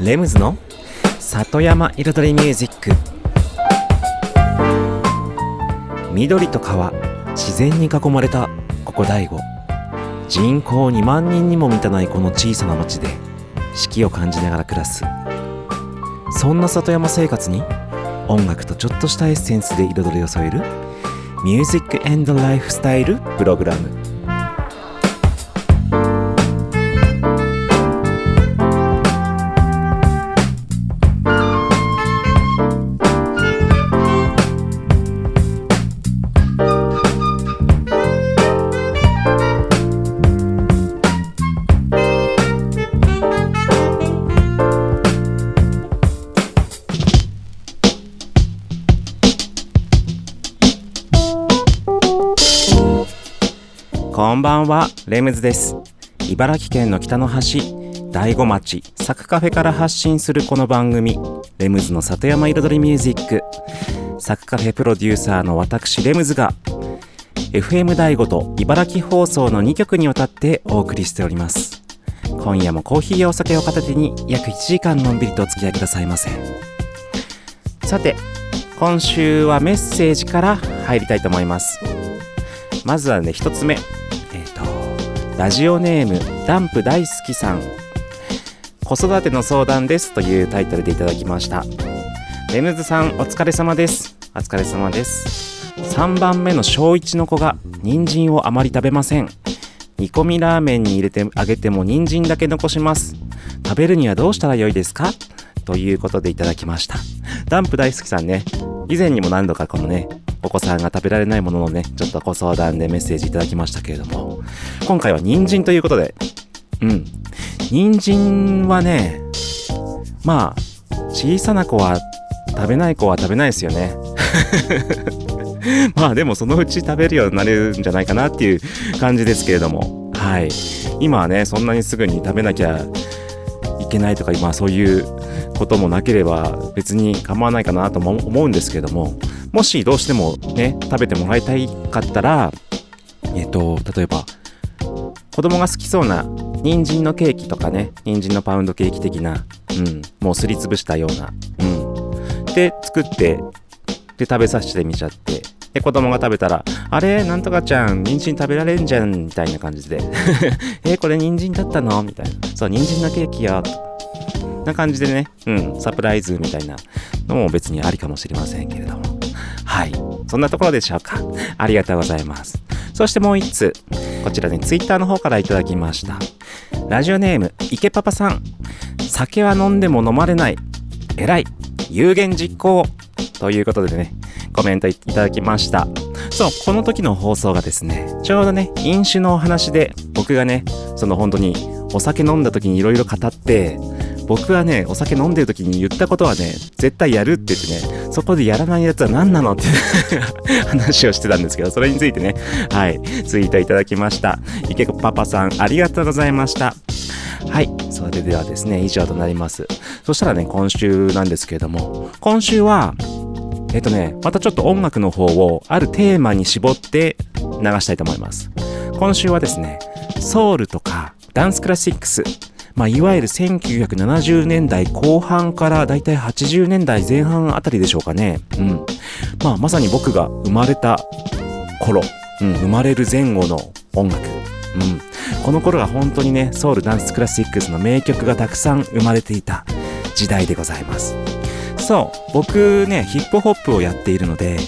レムズの里山彩りミュージック。緑と川自然に囲まれたここ大悟。人口2万人にも満たないこの小さな町で四季を感じながら暮らす。そんな里山生活に音楽とちょっとしたエッセンスで彩りを添えるミュージックエンドライフスタイルプログラム。んは、レムズです。茨城県の北の端、大子町、サクカフェから発信するこの番組、レムズの里山彩りミュージック。サクカフェプロデューサーの私、レムズが、FM 大子と茨城放送の2曲にわたってお送りしております。今夜もコーヒーやお酒を片手に約1時間のんびりとお付き合いくださいませ。さて、今週はメッセージから入りたいと思います。まずはね、1つ目。ラジオネームダンプ大好きさん。子育ての相談ですというタイトルでいただきました。レムズさんお疲れ様です。お疲れ様です。3番目の小1の子が人参をあまり食べません。煮込みラーメンに入れてあげても人参だけ残します。食べるにはどうしたらよいですか？ということでいただきました。ダンプ大好きさんね。以前にも何度かこのねお子さんが食べられないもののね、ちょっとご相談でメッセージいただきましたけれども、今回は人参ということで、うん。人参はね、まあ、小さな子は食べない子は食べないですよね。まあでもそのうち食べるようになれるんじゃないかなっていう感じですけれども、はい。今はね、そんなにすぐに食べなきゃいけないとか、まあそういうこともなければ別に構わないかなとも思うんですけれども、もしどうしてもね、食べてもらいたいかったら、えっ、と、例えば、子供が好きそうな人参のケーキとかね、人参のパウンドケーキ的な、うん、もうすりつぶしたような、うん。で、作って、で、食べさせてみちゃって、で、子供が食べたら、あれ？なんとかちゃん、人参食べられんじゃん、みたいな感じで。えこれ人参だったの？みたいな。そう、人参のケーキよ。な感じでね、うん、サプライズみたいなのも別にありかもしれませんけれども。はい。そんなところでしょうか。ありがとうございます。そしてもう一つ。こちらね、ツイッターの方からいただきました。ラジオネーム、池パパさん。酒は飲んでも飲まれない。偉い。有言実行。ということでね、コメントいただきました。そう、この時の放送がですね、ちょうどね、飲酒のお話で、僕がね、その本当にお酒飲んだ時に色々語って、僕はね、お酒飲んでる時に言ったことはね、絶対やるって言ってね、そこでやらないやつは何なのって 話をしてたんですけど、それについてね、はい、ツイートいただきました。池子パパさん、ありがとうございました。はい、それではですね、以上となります。そしたらね、今週なんですけれども、今週は、えっとね、またちょっと音楽の方をあるテーマに絞って流したいと思います。今週はですね、ソウルとかダンスクラシックス、まあ、いわゆる1970年代後半からだいたい80年代前半あたりでしょうかね。うん。まあ、まさに僕が生まれた頃、うん、生まれる前後の音楽。うん。この頃が本当にね、ソウルダンスクラシックスの名曲がたくさん生まれていた時代でございます。そう、僕ね、ヒップホップをやっているので、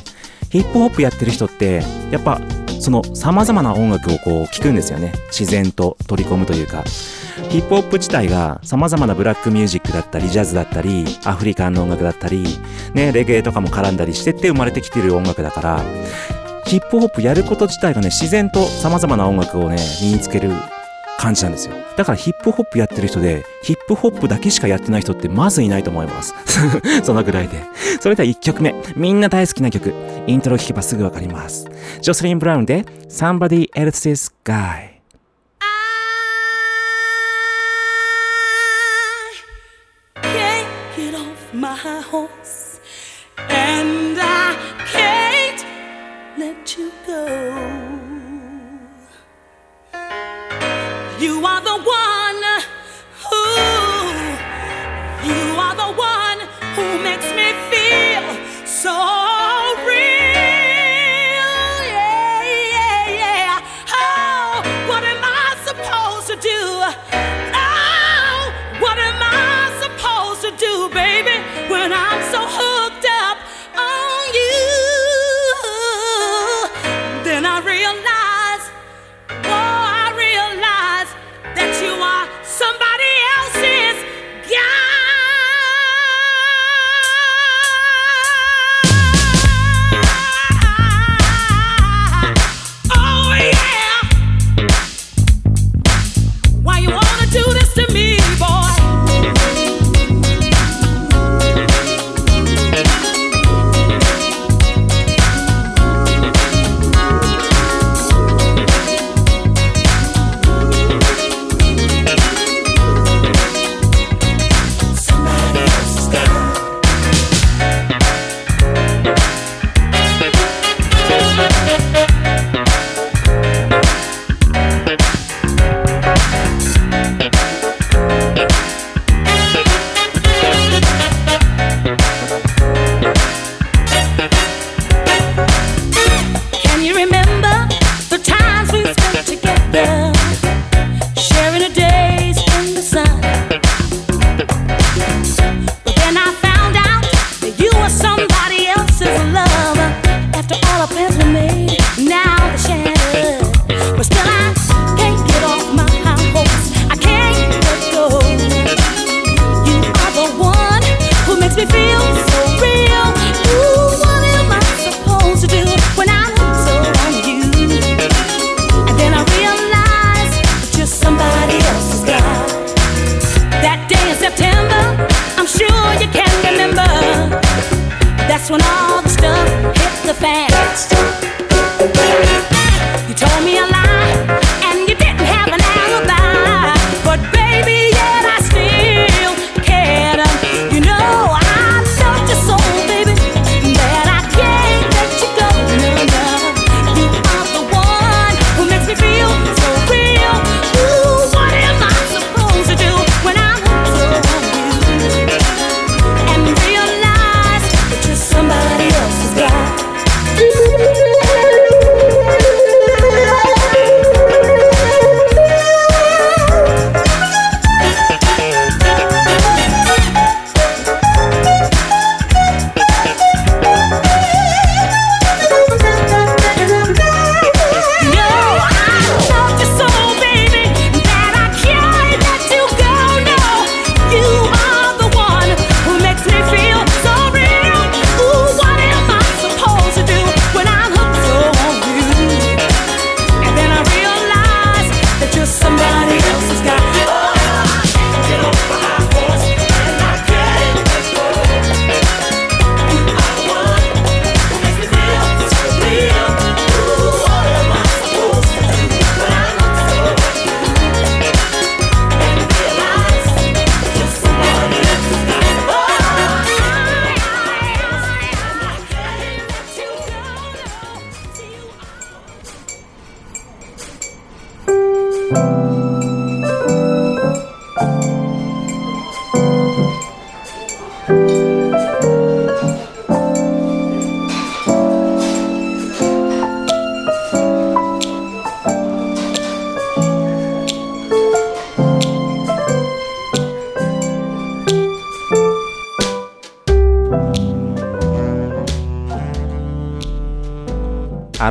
ヒップホップやってる人って、やっぱ、その様々な音楽をこう聴くんですよね。自然と取り込むというか。ヒップホップ自体が様々なブラックミュージックだったり、ジャズだったり、アフリカンの音楽だったり、ね、レゲエとかも絡んだりしてって生まれてきてる音楽だから、ヒップホップやること自体がね、自然と様々な音楽をね、身につける感じなんですよ。だからヒップホップやってる人で、ヒップホップだけしかやってない人ってまずいないと思います。そのぐらいで。それでは1曲目。みんな大好きな曲。イントロ聴けばすぐわかります。ジョスリン・ブラウンで Somebody Else's Guy。horse, and I can't let you go. makes me feel so.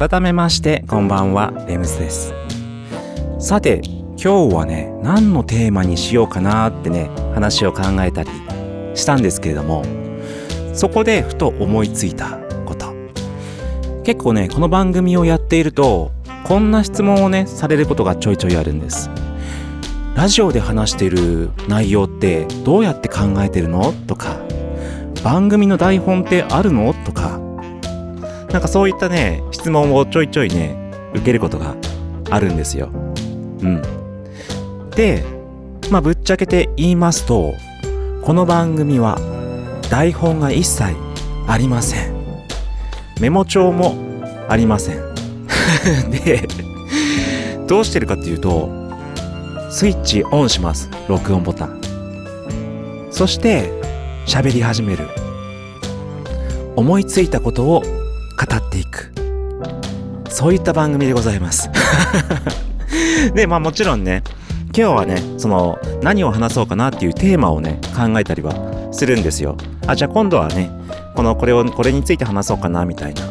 改めましてこんばんは。レムズです。さて今日はね何のテーマにしようかなってね話を考えたりしたんですけれどもそこでふと思いついたこと。結構ねこの番組をやっているとこんな質問をねされることがちょいちょいあるんです。ラジオで話してる内容ってどうやって考えてるの？とか番組の台本ってあるの？とかなんかそういったね、質問をちょいちょいね、受けることがあるんですよ。うん。で、まあぶっちゃけて言いますと、この番組は台本が一切ありません。メモ帳もありません。で、どうしてるかっていうと、スイッチオンします。録音ボタン。そして、喋り始める。思いついたことを語っていくそういった番組でございます。で まあもちろんね今日はねその何を話そうかなっていうテーマをね考えたりはするんですよ。あじゃあ今度はねこのこれをこれについて話そうかなみたいな。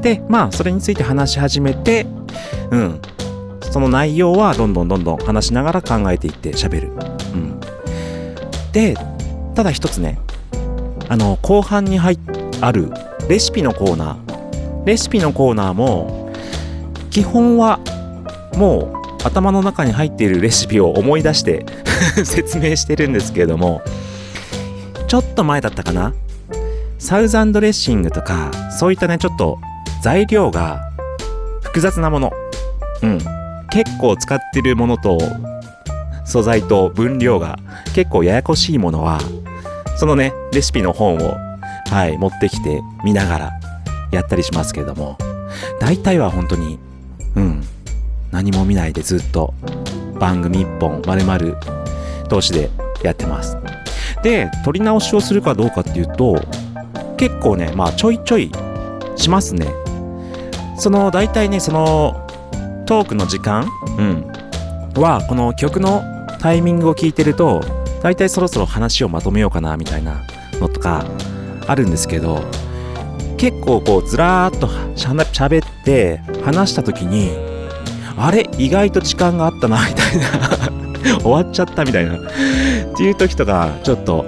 でまあそれについて話し始めてうん。その内容はどんどんどんどん話しながら考えていって喋る。うん。でただ一つねあの後半に入あるレシピのコーナー。レシピのコーナーも基本はもう頭の中に入っているレシピを思い出して 説明してるんですけれどもちょっと前だったかな？サウザンドレッシングとかそういったねちょっと材料が複雑なもの。うん。結構使ってるものと素材と分量が結構ややこしいものはそのねレシピの本をはい持ってきて見ながらやったりしますけれども大体は本当にうん。何も見ないでずっと番組1本丸々通しでやってます。で撮り直しをするかどうかっていうと結構ねまあちょいちょいしますね。その大体ねそのトークの時間、うん、はこの曲のタイミングを聞いてると大体そろそろ話をまとめようかなみたいなのとかあるんですけど結構こうずらーっとしゃべって話した時にあれ意外と時間があったなみたいな。終わっちゃったみたいな。っていう時とかちょっと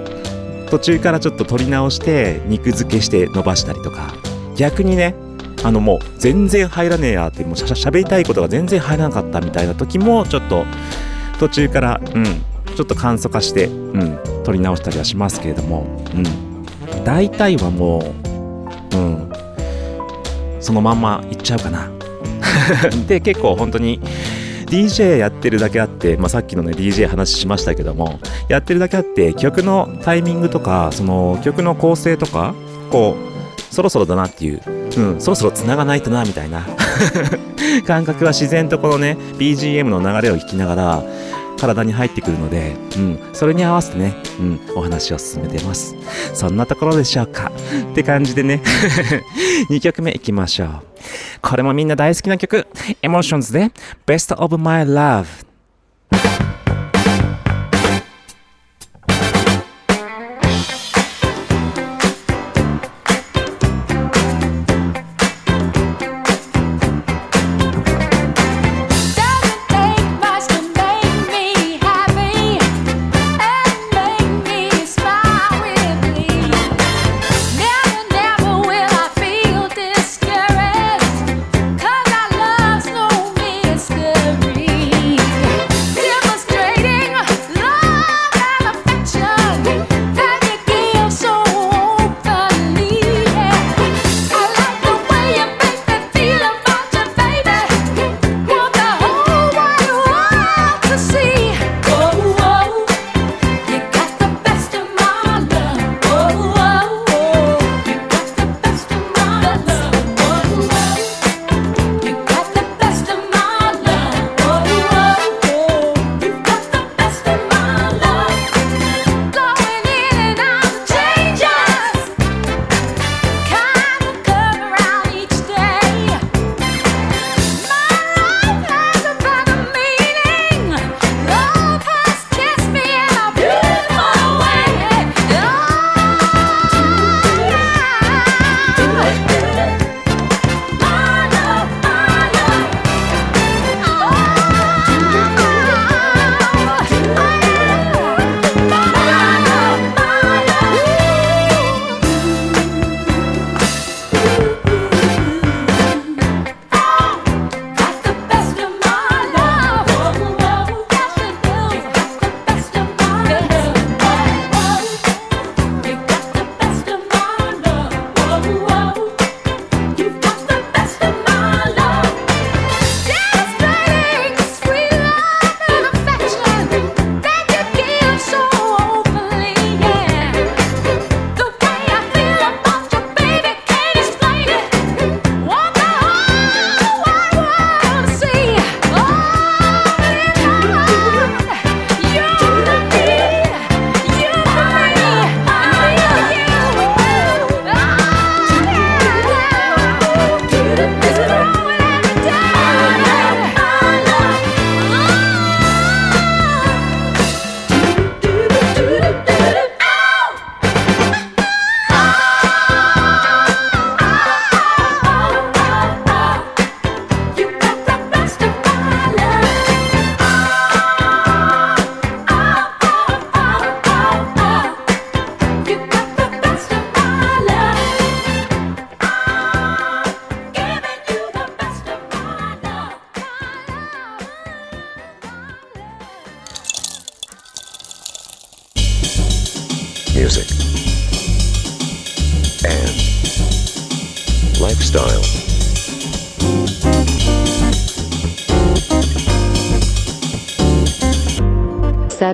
途中からちょっと取り直して肉付けして伸ばしたりとか。逆にねあのもう全然入らねえやってもうしゃしゃべりたいことが全然入らなかったみたいな時もちょっと途中からうんちょっと簡素化してうん取り直したりはしますけれども。うん。大体はもううんそのまんまいっちゃうかな。で結構本当に DJ やってるだけあって、まあ、さっきのね DJ 話しましたけどもやってるだけあって曲のタイミングとかその曲の構成とかこうそろそろだなっていううんそろそろ繋がないとなみたいな 感覚は自然とこのね BGM の流れを聞きながら体に入ってくるので、うん、それに合わせてね、うん、お話を進めてます。そんなところでしょうかって感じでね 2曲目いきましょう。これもみんな大好きな曲、Emotions で Best of My Love。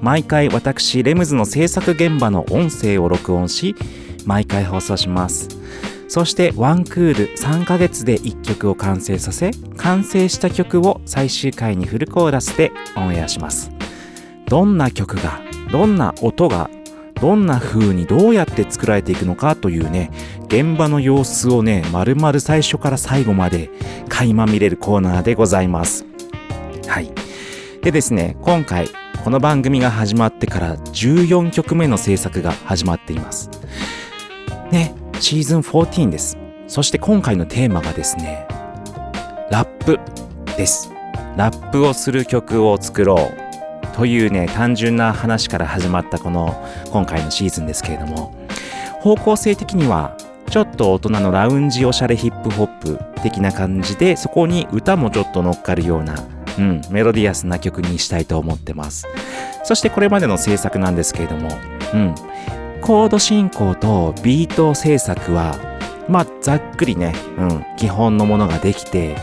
毎回私レムズの制作現場の音声を録音し毎回放送します。そしてワンクール3ヶ月で1曲を完成させ完成した曲を最終回にフルコーラスでオンエアします。どんな曲がどんな音がどんな風にどうやって作られていくのかというね現場の様子をね丸々最初から最後まで垣間見れるコーナーでございます。はい。でですね今回この番組が始まってから14曲目の制作が始まっています。ねシーズン14です。そして今回のテーマがですねラップです。ラップをする曲を作ろう。というね単純な話から始まったこの今回のシーズンですけれども。方向性的にはちょっと大人のラウンジおしゃれヒップホップ的な感じでそこに歌もちょっと乗っかるような、うん、メロディアスな曲にしたいと思ってます。そしてこれまでの制作なんですけれども、うん、コード進行とビート制作はまあざっくりね、うん、基本のものができて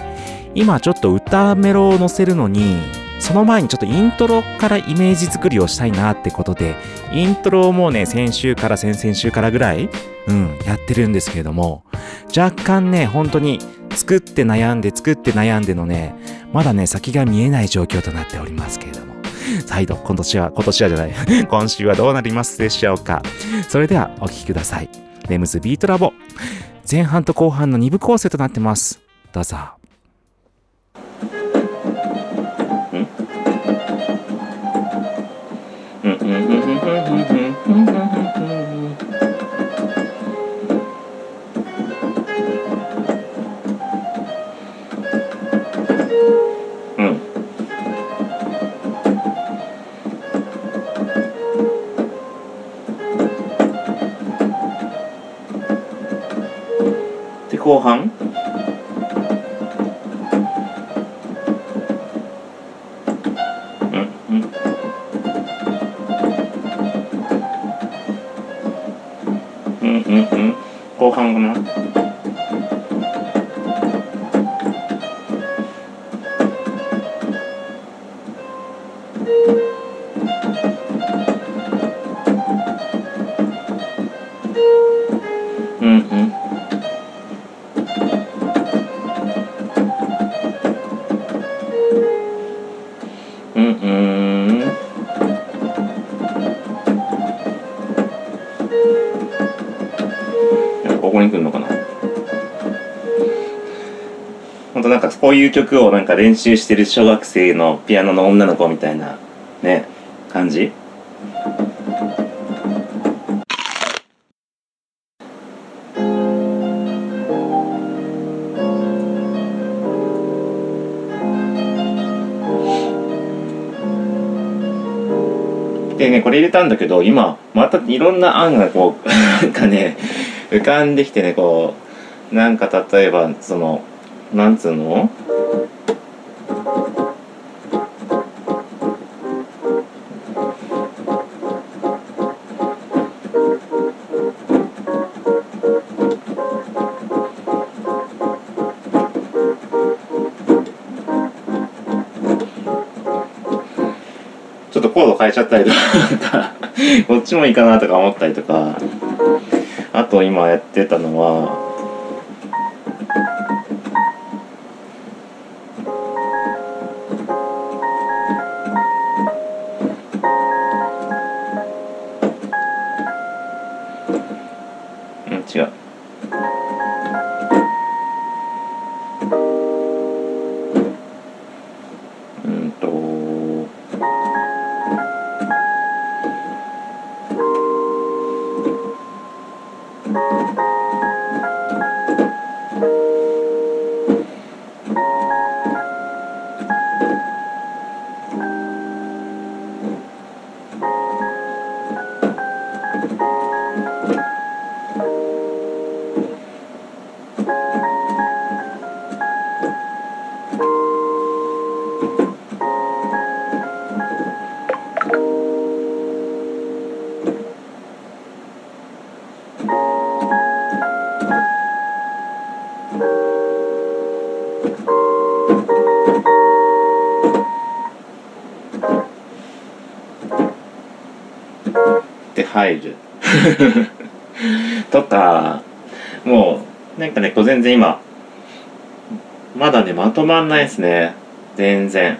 今ちょっと歌メロを乗せるのにその前にちょっとイントロからイメージ作りをしたいなってことで、イントロをもうね、先週から先々週からぐらい、うん、やってるんですけれども、若干ね、本当に作って悩んで作って悩んでのね、まだね、先が見えない状況となっておりますけれども。再度、今年は、今年はじゃない、今週はどうなりますでしょうか。それではお聴きください。レムズビートラボ。前半と後半の2部構成となってます。どうぞ。後半うんうん。後半かな。こういう曲をなんか練習してる小学生のピアノの女の子みたいなね感じ？でねこれ入れたんだけど今またいろんな案がこう なんかね浮かんできてねこうなんか例えばそのなんつうの？ちょっとコード変えちゃったりとか こっちもいいかなとか思ったりとか。あと今やってたのは入る とかもうなんかねこう全然今まだねまとまんないですね。全然。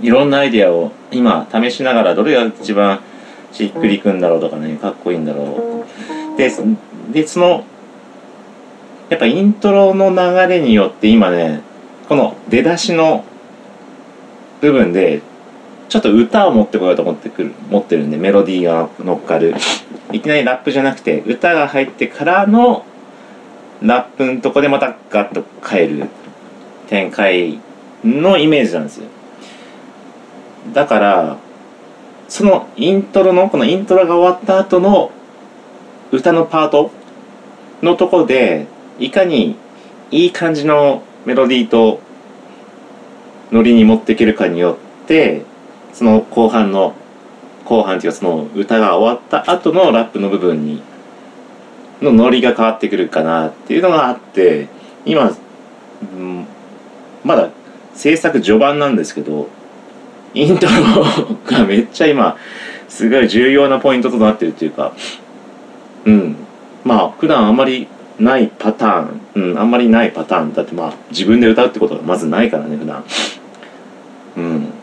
いろんなアイディアを今試しながらどれが一番しっくりくんだろうとかねかっこいいんだろう。ででそのやっぱイントロの流れによって今ねこの出だしの部分でちょっと歌を持ってこようと思ってくる持ってるんでメロディーが乗っかる。いきなりラップじゃなくて歌が入ってからのラップのとこでまたガッと変える展開のイメージなんですよ。だからそのイントロのこのイントロが終わった後の歌のパートのとこでいかにいい感じのメロディーとノリに持っていけるかによってその後半の後半っていうかその歌が終わった後のラップの部分にのノリが変わってくるかなっていうのがあって今、うん、まだ制作序盤なんですけどイントロがめっちゃ今すごい重要なポイントとなってるっていうかうん。まあ普段あんまりないパターン、うん、あんまりないパターンだってまあ自分で歌うってことがまずないからね普段。うん。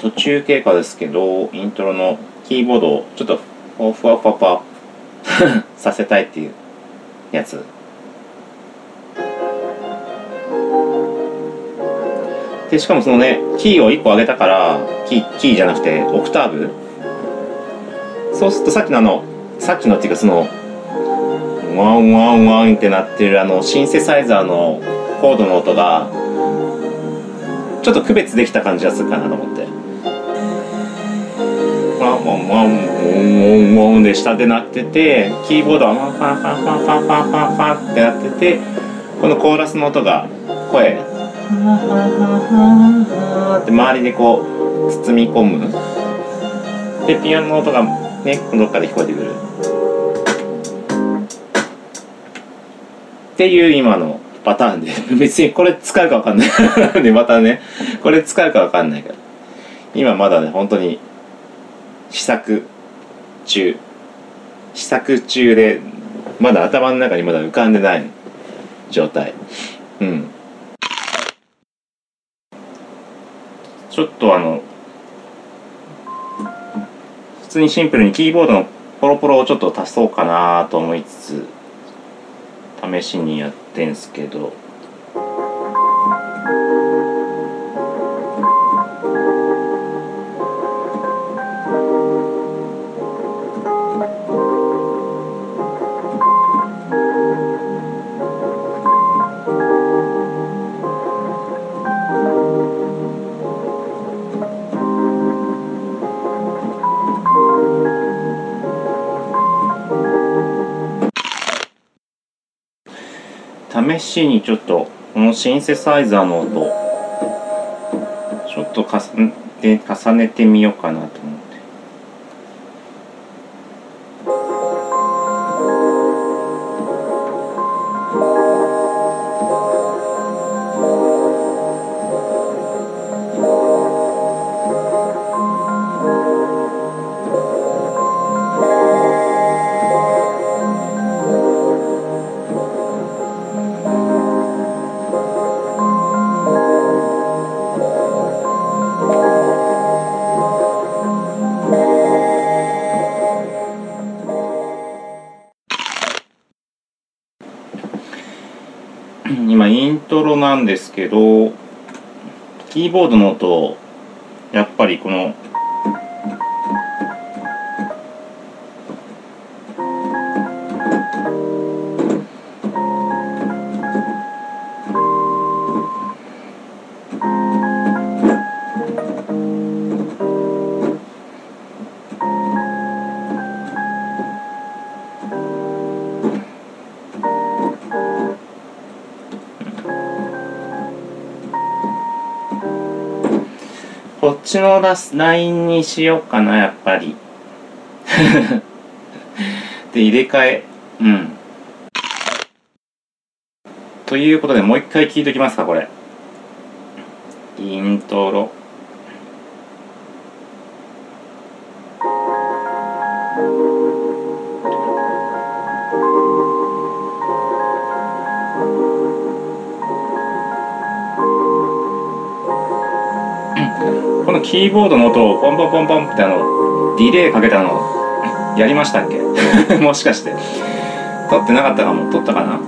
途中経過ですけどイントロのキーボードをちょっとふわふわふわふわ。させたいっていうやつ。でしかもそのねキーを1個上げたからキーキーじゃなくてオクターブ？そうするとさっきのあのさっきのっていうかそのワンワンワンってなってるあのシンセサイザーのコードの音がちょっと区別できた感じがするかなと思って。ワンワンワンワンで下で鳴っててキーボードはファンファンファンファンファンファンファンってなっててこのコーラスの音が声。って周りでこう包み込む。でピアノの音がねどっかで聞こえてくる。っていう今のパターンで。別にこれ使うか分かんない。でまたねこれ使うか分かんないから。今まだね本当に試作中。試作中でまだ頭の中にまだ浮かんでない状態。うん。ちょっとあの普通にシンプルにキーボードのポロポロをちょっと足そうかなと思いつつ試しにやってんすけど。しにちょっとこのシンセサイザーの音ちょっとかで重ねてみようかなと思って。なんですけどキーボードの音やっぱりこのちのラスラインにしようかなやっぱり。で入れ替え。うん。ということでもう一回聞いておきますかこれ。キーボードの音をポンポンポンポンってあのディレイかけたのやりましたっけ？もしかして。撮ってなかったかも。撮ったかな？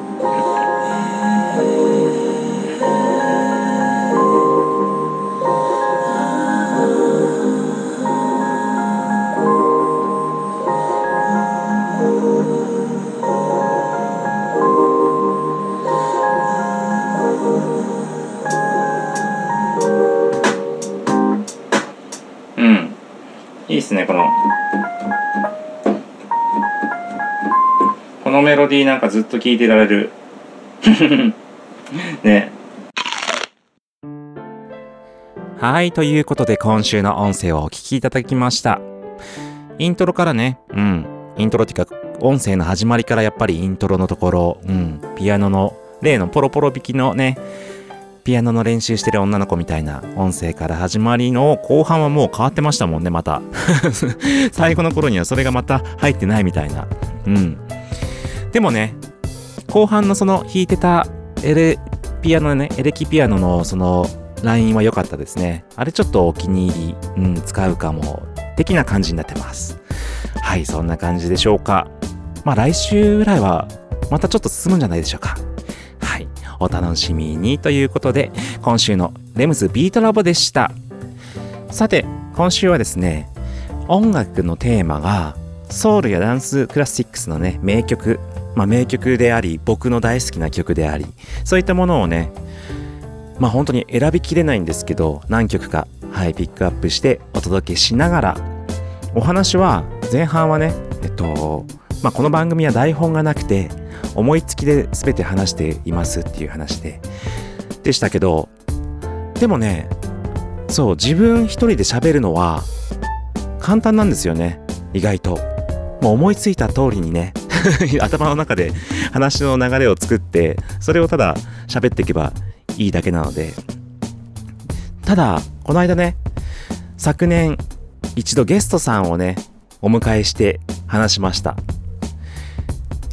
いいっすねこの。このメロディーなんかずっと聴いてられる。ね。はいということで今週の音声をお聞きいただきました。イントロからねうん。イントロっていうか音声の始まりからやっぱりイントロのところうん。ピアノの例のポロポロ弾きのねピアノの練習してる女の子みたいな音声から始まりの後半はもう変わってましたもんね、また。最後の頃にはそれがまた入ってないみたいな。うん。でもね、後半のその弾いてたエレ、ピアノね、エレキピアノのそのラインは良かったですね。あれちょっとお気に入り、うん、使うかも、的な感じになってます。はい、そんな感じでしょうか。まあ来週ぐらいはまたちょっと進むんじゃないでしょうか。お楽しみにということで、今週のレムズビートラボでした。さて、今週はですね、音楽のテーマが、ソウルやダンスクラシックスのね、名曲、まあ名曲であり、僕の大好きな曲であり、そういったものをね、まあ本当に選びきれないんですけど、何曲か、はい、ピックアップしてお届けしながら、お話は、前半はね、えっと、まあこの番組は台本がなくて、思いつきで全て話していますっていう話ででしたけどでもねそう自分一人で喋るのは簡単なんですよね。意外と。もう思いついた通りにね 頭の中で話の流れを作ってそれをただ喋っていけばいいだけなので。ただこの間ね昨年一度ゲストさんをねお迎えして話しました。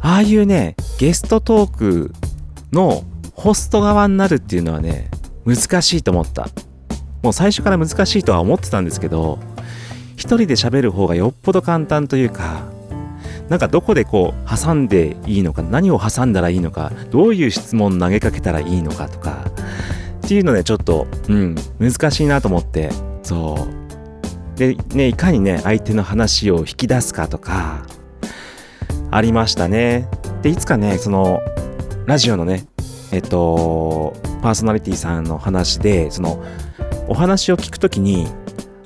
ああいうね、ゲストトークのホスト側になるっていうのはね、難しいと思った。もう最初から難しいとは思ってたんですけど、一人で喋る方がよっぽど簡単というか、なんかどこでこう挟んでいいのか、何を挟んだらいいのか、どういう質問投げかけたらいいのかとか、っていうのでちょっと、うん、難しいなと思って、そう。で、ね、いかにね、相手の話を引き出すかとか、ありましたね。で、いつかね、その、ラジオのね、えっと、パーソナリティさんの話で、その、お話を聞くときに、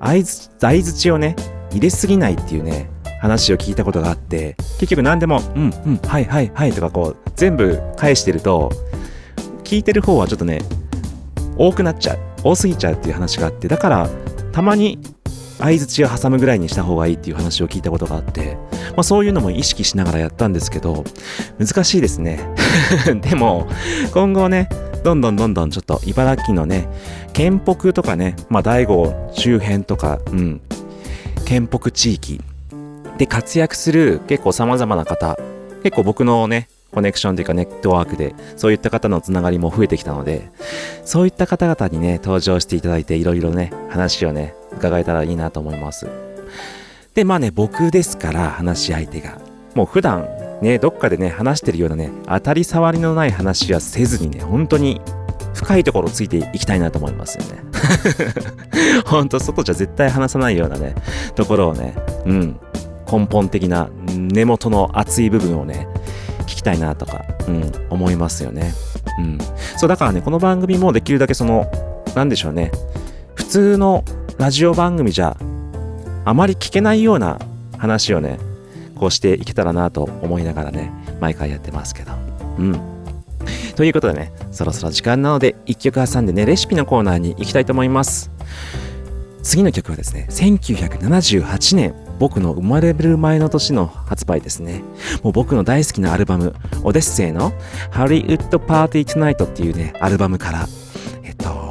相づ相づちをね、入れすぎないっていうね、話を聞いたことがあって、結局何でも、うん、うん、はい、はい、はいとかこう、全部返してると、聞いてる方はちょっとね、多くなっちゃう。多すぎちゃうっていう話があって、だから、たまに相づちを挟むぐらいにした方がいいっていう話を聞いたことがあって、まあ、そういうのも意識しながらやったんですけど、難しいですね。でも、今後ね、どんどんどんどんちょっと茨城のね、県北とかね、まあ、大悟周辺とか、うん、県北地域で活躍する結構様々な方、結構僕のね、コネクションというかネットワークで、そういった方のつながりも増えてきたので、そういった方々にね、登場していただいて、いろいろね、話をね、伺えたらいいなと思います。で、まあね、僕ですから、話し相手が。もう普段、ね、どっかでね、話してるようなね、当たり障りのない話はせずにね、本当に深いところをついていきたいなと思いますよね。ほんと、外じゃ絶対話さないようなね、ところをね、うん、根本的な根元の熱い部分をね、聞きたいなとか、うん、思いますよね。うん。そう、だからね、この番組もできるだけその、なんでしょうね、普通のラジオ番組じゃ、あまり聞けないような話をね、こうしていけたらなと思いながらね、毎回やってますけど。うん。ということでね、そろそろ時間なので、一曲挟んでね、レシピのコーナーに行きたいと思います。次の曲はですね、1978年、僕の生まれる前の年の発売ですね。もう僕の大好きなアルバム、オデッセイのハリウッドパーティートナイトっていうね、アルバムから、えっと、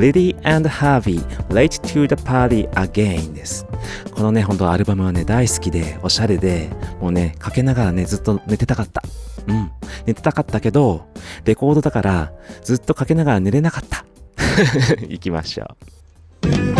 Lady and Harvey Late to the Party Again です。このね、本当アルバムはね、大好きで、おしゃれで、もうね、かけながらね、ずっと寝てたかった。うん。寝てたかったけど、レコードだから、ずっとかけながら寝れなかった。行きましょう。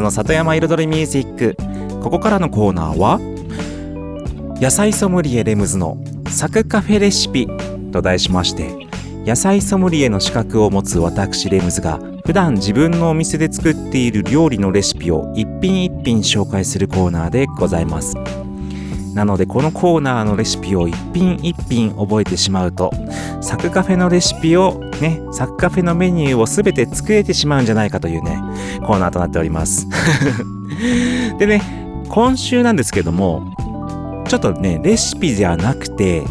の里山彩りミュージック。ここからのコーナーは野菜ソムリエレムズのサクカフェレシピと題しまして野菜ソムリエの資格を持つ私レムズが普段自分のお店で作っている料理のレシピを一品一品紹介するコーナーでございます。なのでこのコーナーのレシピを一品一品覚えてしまうとサクカフェのレシピをねサクカフェのメニューを全て作れてしまうんじゃないかというねコーナーとなっております。でね今週なんですけどもちょっとねレシピじゃなくて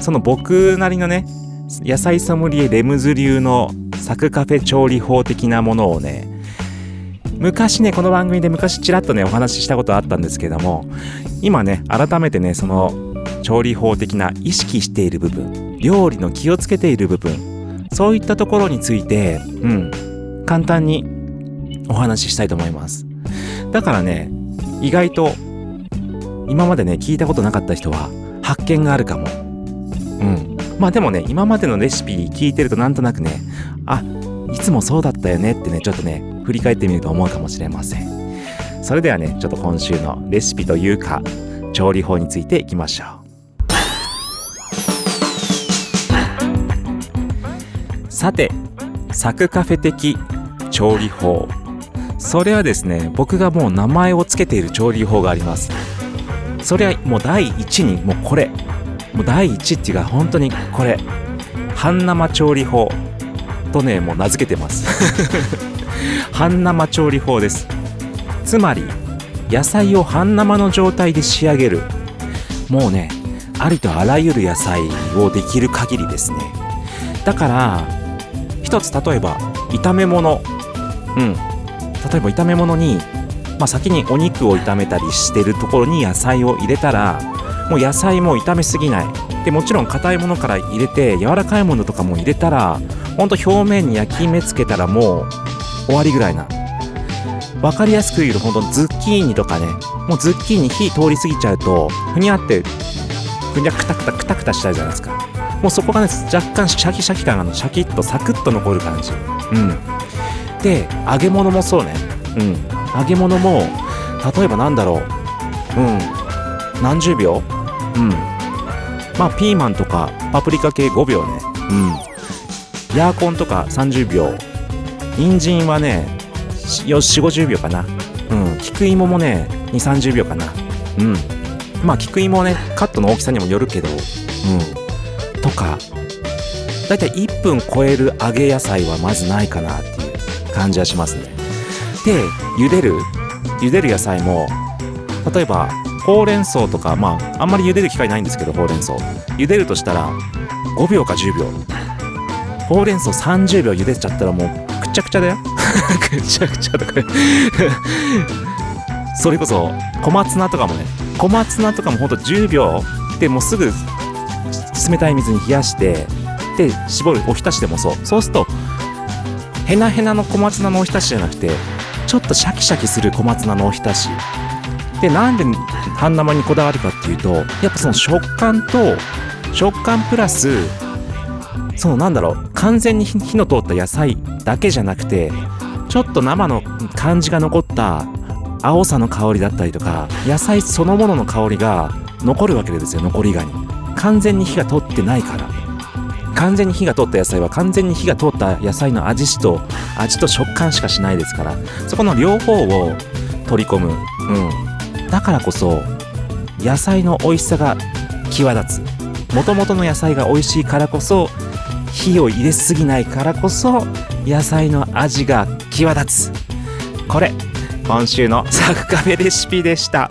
その僕なりのね野菜ソムリエレムズ流のサクカフェ調理法的なものをね昔ねこの番組で昔ちらっとねお話ししたことあったんですけども今ね改めてねその調理法的な意識している部分料理の気をつけている部分そういったところについてうん簡単にお話ししたいと思います。だからね意外と今までね聞いたことなかった人は発見があるかも。うん。まあでもね今までのレシピ聞いてるとなんとなくねあいつもそうだったよねってねちょっとね振り返ってみると思うかもしれません。それではねちょっと今週のレシピというか調理法についていきましょう。さてサクカフェ的調理法。それはですね僕がもう名前を付けている調理法があります。それはもう第一にもうこれ。もう第一っていうか本当にこれ。半生調理法とねもう名付けてます。半生調理法です。つまり野菜を半生の状態で仕上げる。もうねありとあらゆる野菜をできる限りですね。だから一つ例えば炒め物。うん。例えば炒め物に、まあ、先にお肉を炒めたりしてるところに野菜を入れたらもう野菜も炒めすぎない。でもちろん硬いものから入れて柔らかいものとかも入れたらほんと表面に焼き目つけたらもう終わりぐらいな。分かりやすく言うとほんとズッキーニとかね。もうズッキーニ火通り過ぎちゃうとふにゃってふにゃくたくたくたくたしちゃうじゃないですかもうそこがね若干シャキシャキ感がのシャキッとサクッと残る感じ。うん。で揚げ物もそうね。うん。揚げ物も例えばなんだろう。うん。何十秒。うん。まあピーマンとかパプリカ系5秒ね。うん。ヤーコンとか30秒。人参はね4 5 0秒かな。うん。菊芋もね2 3 0秒かな。うん。まあ菊芋はねカットの大きさにもよるけど。うん。とかだいたい1分超える揚げ野菜はまずないかなっていう感じはしますね。で茹でる茹でる野菜も例えばほうれん草とかまああんまり茹でる機会ないんですけどほうれん草。茹でるとしたら5秒か10秒。ほうれん草30秒茹でちゃったらもうくちゃくちゃだよ。くちゃくちゃとかそれこそ小松菜とかもね小松菜とかもほんと10秒。でもうすぐ冷たい水に冷やしてで絞るおひたしでもそう。そうするとヘナヘナの小松菜のおひたしじゃなくてちょっとシャキシャキする小松菜のおひたし。でなんで半生にこだわるかっていうとやっぱその食感と食感プラスそのなんだろう完全に火の通った野菜だけじゃなくてちょっと生の感じが残った青さの香りだったりとか野菜そのものの香りが残るわけですよ残りがに。完全に火が通ってないから。完全に火が通った野菜は完全に火が通った野菜の味と味と食感しかしないですから。そこの両方を取り込む。うん。だからこそ野菜の美味しさが際立つ。もともとの野菜が美味しいからこそ火を入れすぎないからこそ野菜の味が際立つ。これ今週のサクカフェレシピでした。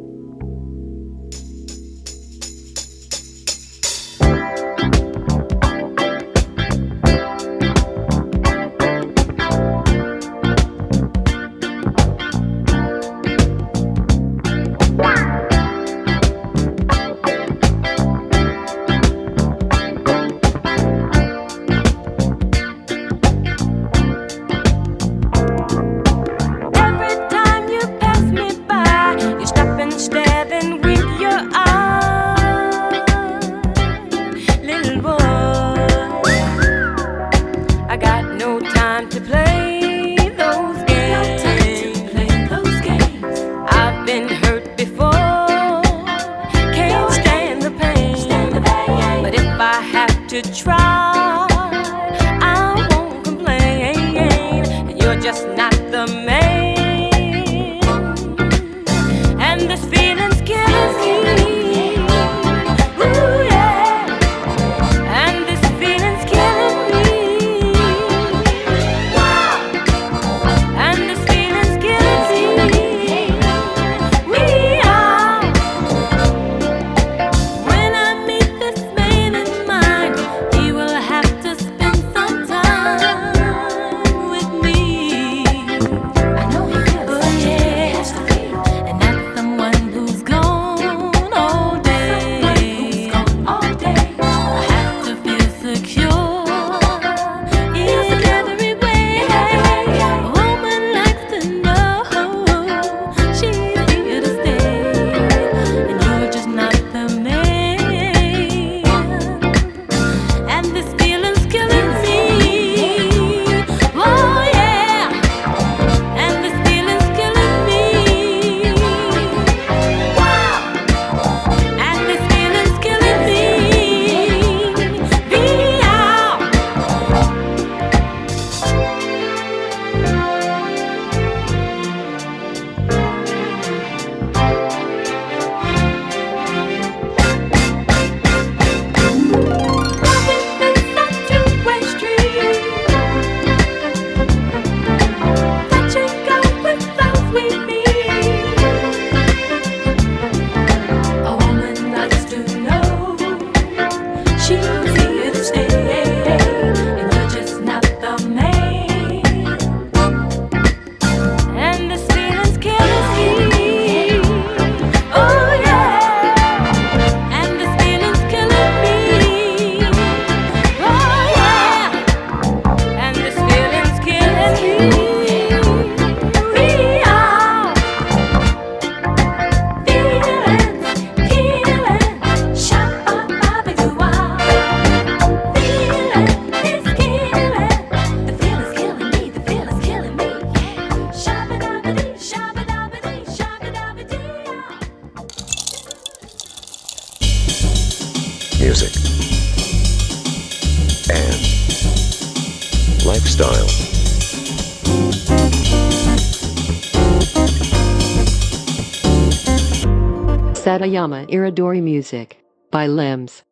Satayama Iridori Music by Limbs.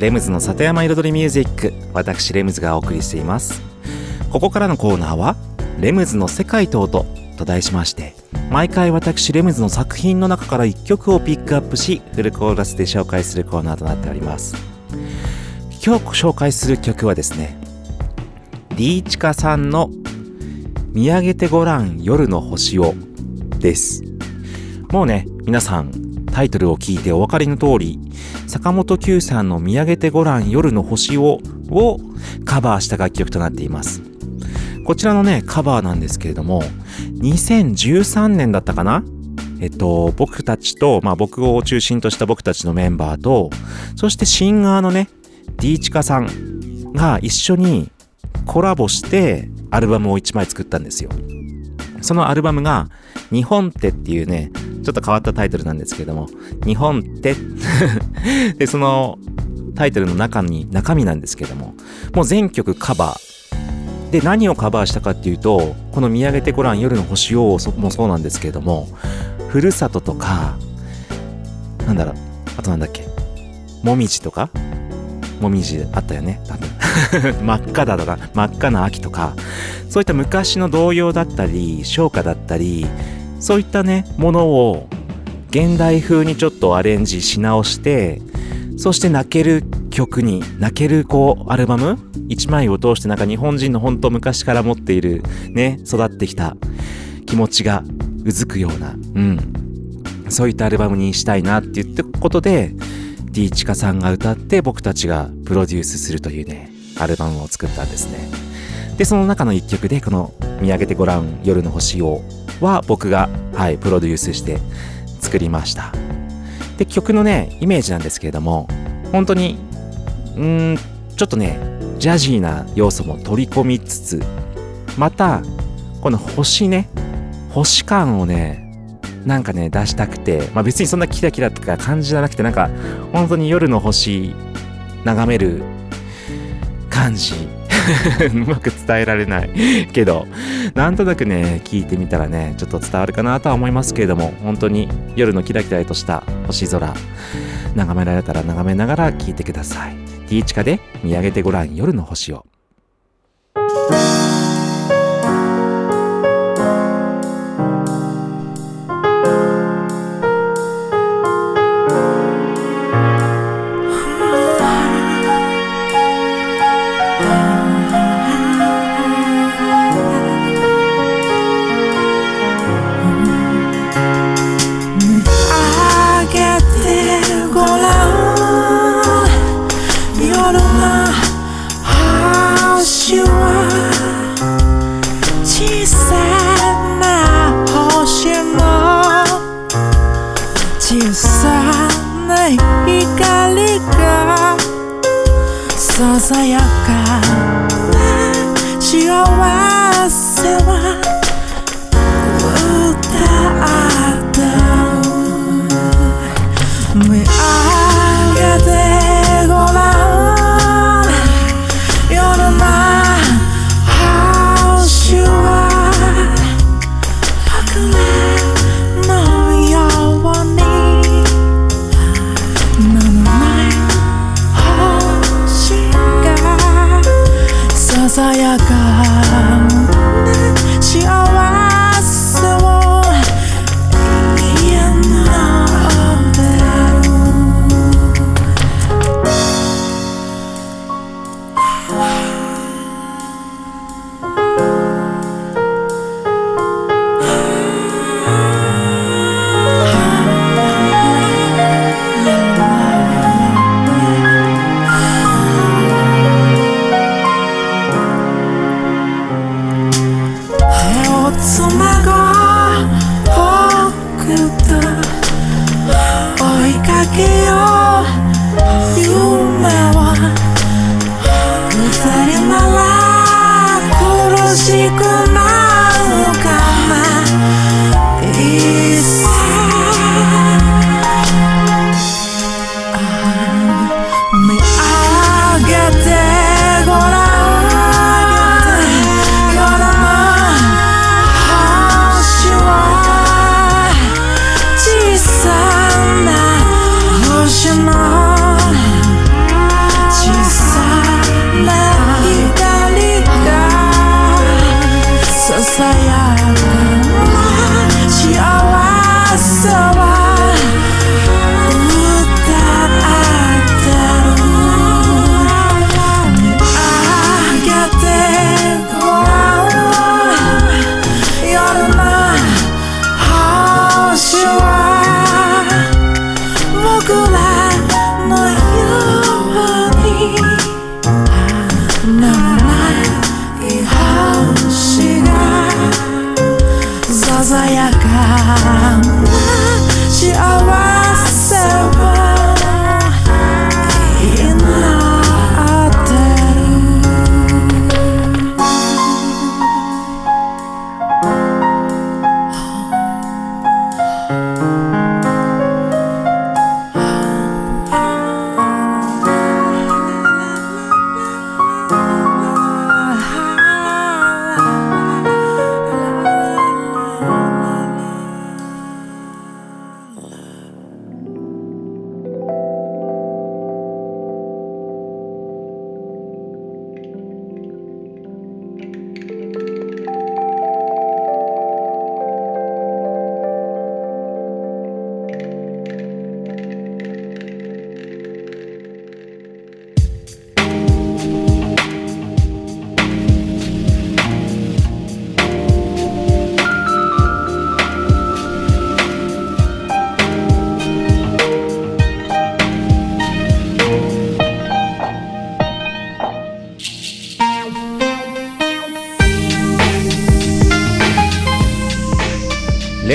レムズの里山彩りミュージック。私レムズがお送りしています。ここからのコーナーは「レムズの世界と音」と題しまして毎回私レムズの作品の中から1曲をピックアップしフルコーラスで紹介するコーナーとなっております。今日紹介する曲はですね D チカさんの「見上げてごらん夜の星を」です。もうね皆さんタイトルを聞いてお分かりの通り坂本九さんの「見上げてごらん夜の星を」をカバーした楽曲となっています。こちらのねカバーなんですけれども2013年だったかな？えっと僕たちと、まあ、僕を中心とした僕たちのメンバーとそしてシンガーのね D チカさんが一緒にコラボしてアルバムを1枚作ったんですよ。そのアルバムが「日本って」っていうねちょっと変わったタイトルなんですけども「日本って」でそのタイトルの中に中身なんですけどももう全曲カバー。で何をカバーしたかっていうとこの「見上げてごらん夜の星を」もそうなんですけれどもふるさととかなんだろうあとなんだっけもみじとか？もみじあったよね多分。真っ赤だとか真っ赤な秋とか。そういった昔の童謡だったり唱歌だったりそういったねものを現代風にちょっとアレンジし直してそして泣ける曲に泣けるこうアルバム？一枚を通してなんか日本人の本当昔から持っているね育ってきた気持ちがうずくような、うん、そういったアルバムにしたいなって言ってことで D チカさんが歌って僕たちがプロデュースするというねアルバムを作ったんですね。でその中の一曲でこの「見上げてごらん夜の星を」は僕が、はい、プロデュースして作りました。で曲のねイメージなんですけれども本当にうんちょっとねジャジーな要素も取り込みつつまたこの星ね星感をねなんかね出したくて、まあ、別にそんなキラキラとか感じじゃなくてなんか本当に夜の星眺める感じ うまく伝えられないけどなんとなくね聞いてみたらねちょっと伝わるかなとは思いますけれども本当に夜のキラキラとした星空眺められたら眺めながら聞いてください。T チカで見上げてごらん夜の星を。上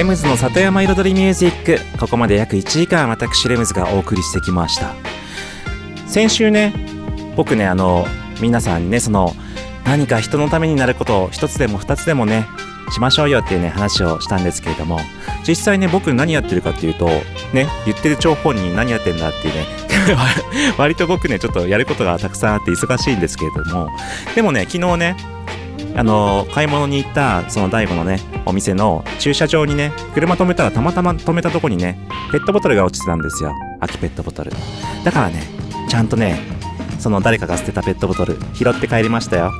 レムズの里山彩りミュージック。ここまで約1時間私レムズがお送りしてきました。先週ね僕ねあの皆さんにねその何か人のためになることを一つでも二つでもねしましょうよっていうね話をしたんですけれども実際ね僕何やってるかっていうとね言ってる張本人何やってんだっていうね 割と僕ねちょっとやることがたくさんあって忙しいんですけれどもでもね昨日ねあの買い物に行ったその大悟のねお店の駐車場にね車止めたらたまたま止めたとこにねペットボトルが落ちてたんですよ。空きペットボトル。だからねちゃんとねその誰かが捨てたペットボトル拾って帰りましたよ。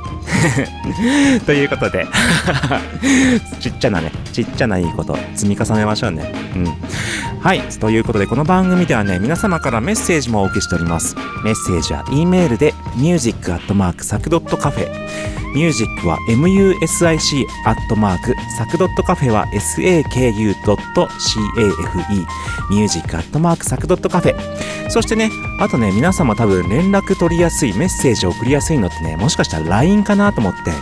ということで。ちっちゃなね。ちっちゃないいこと積み重ねましょうね。うん。はい。ということでこの番組ではね皆様からメッセージもお受けしております。メッセージは E メールで music.sac.cafe ミュージックは music アットマークサクドットカフェは saku.cafe ミュージックアットマークサクドットカフェ。そしてねあとね皆様多分連絡取りりやすいメッセージを送りやすいのってねもしかしたら LINE かなと思って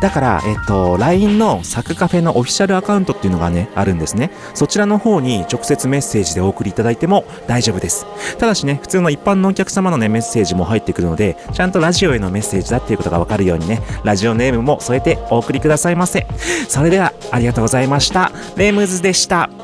だから、えっと、LINE のサクカフェのオフィシャルアカウントっていうのがね、あるんですね。そちらの方に直接メッセージでお送りいただいても大丈夫です。ただしね、普通の一般のお客様のね、メッセージも入ってくるので、ちゃんとラジオへのメッセージだっていうことがわかるようにね、ラジオネームも添えてお送りくださいませ。それでは、ありがとうございました。レームズでした。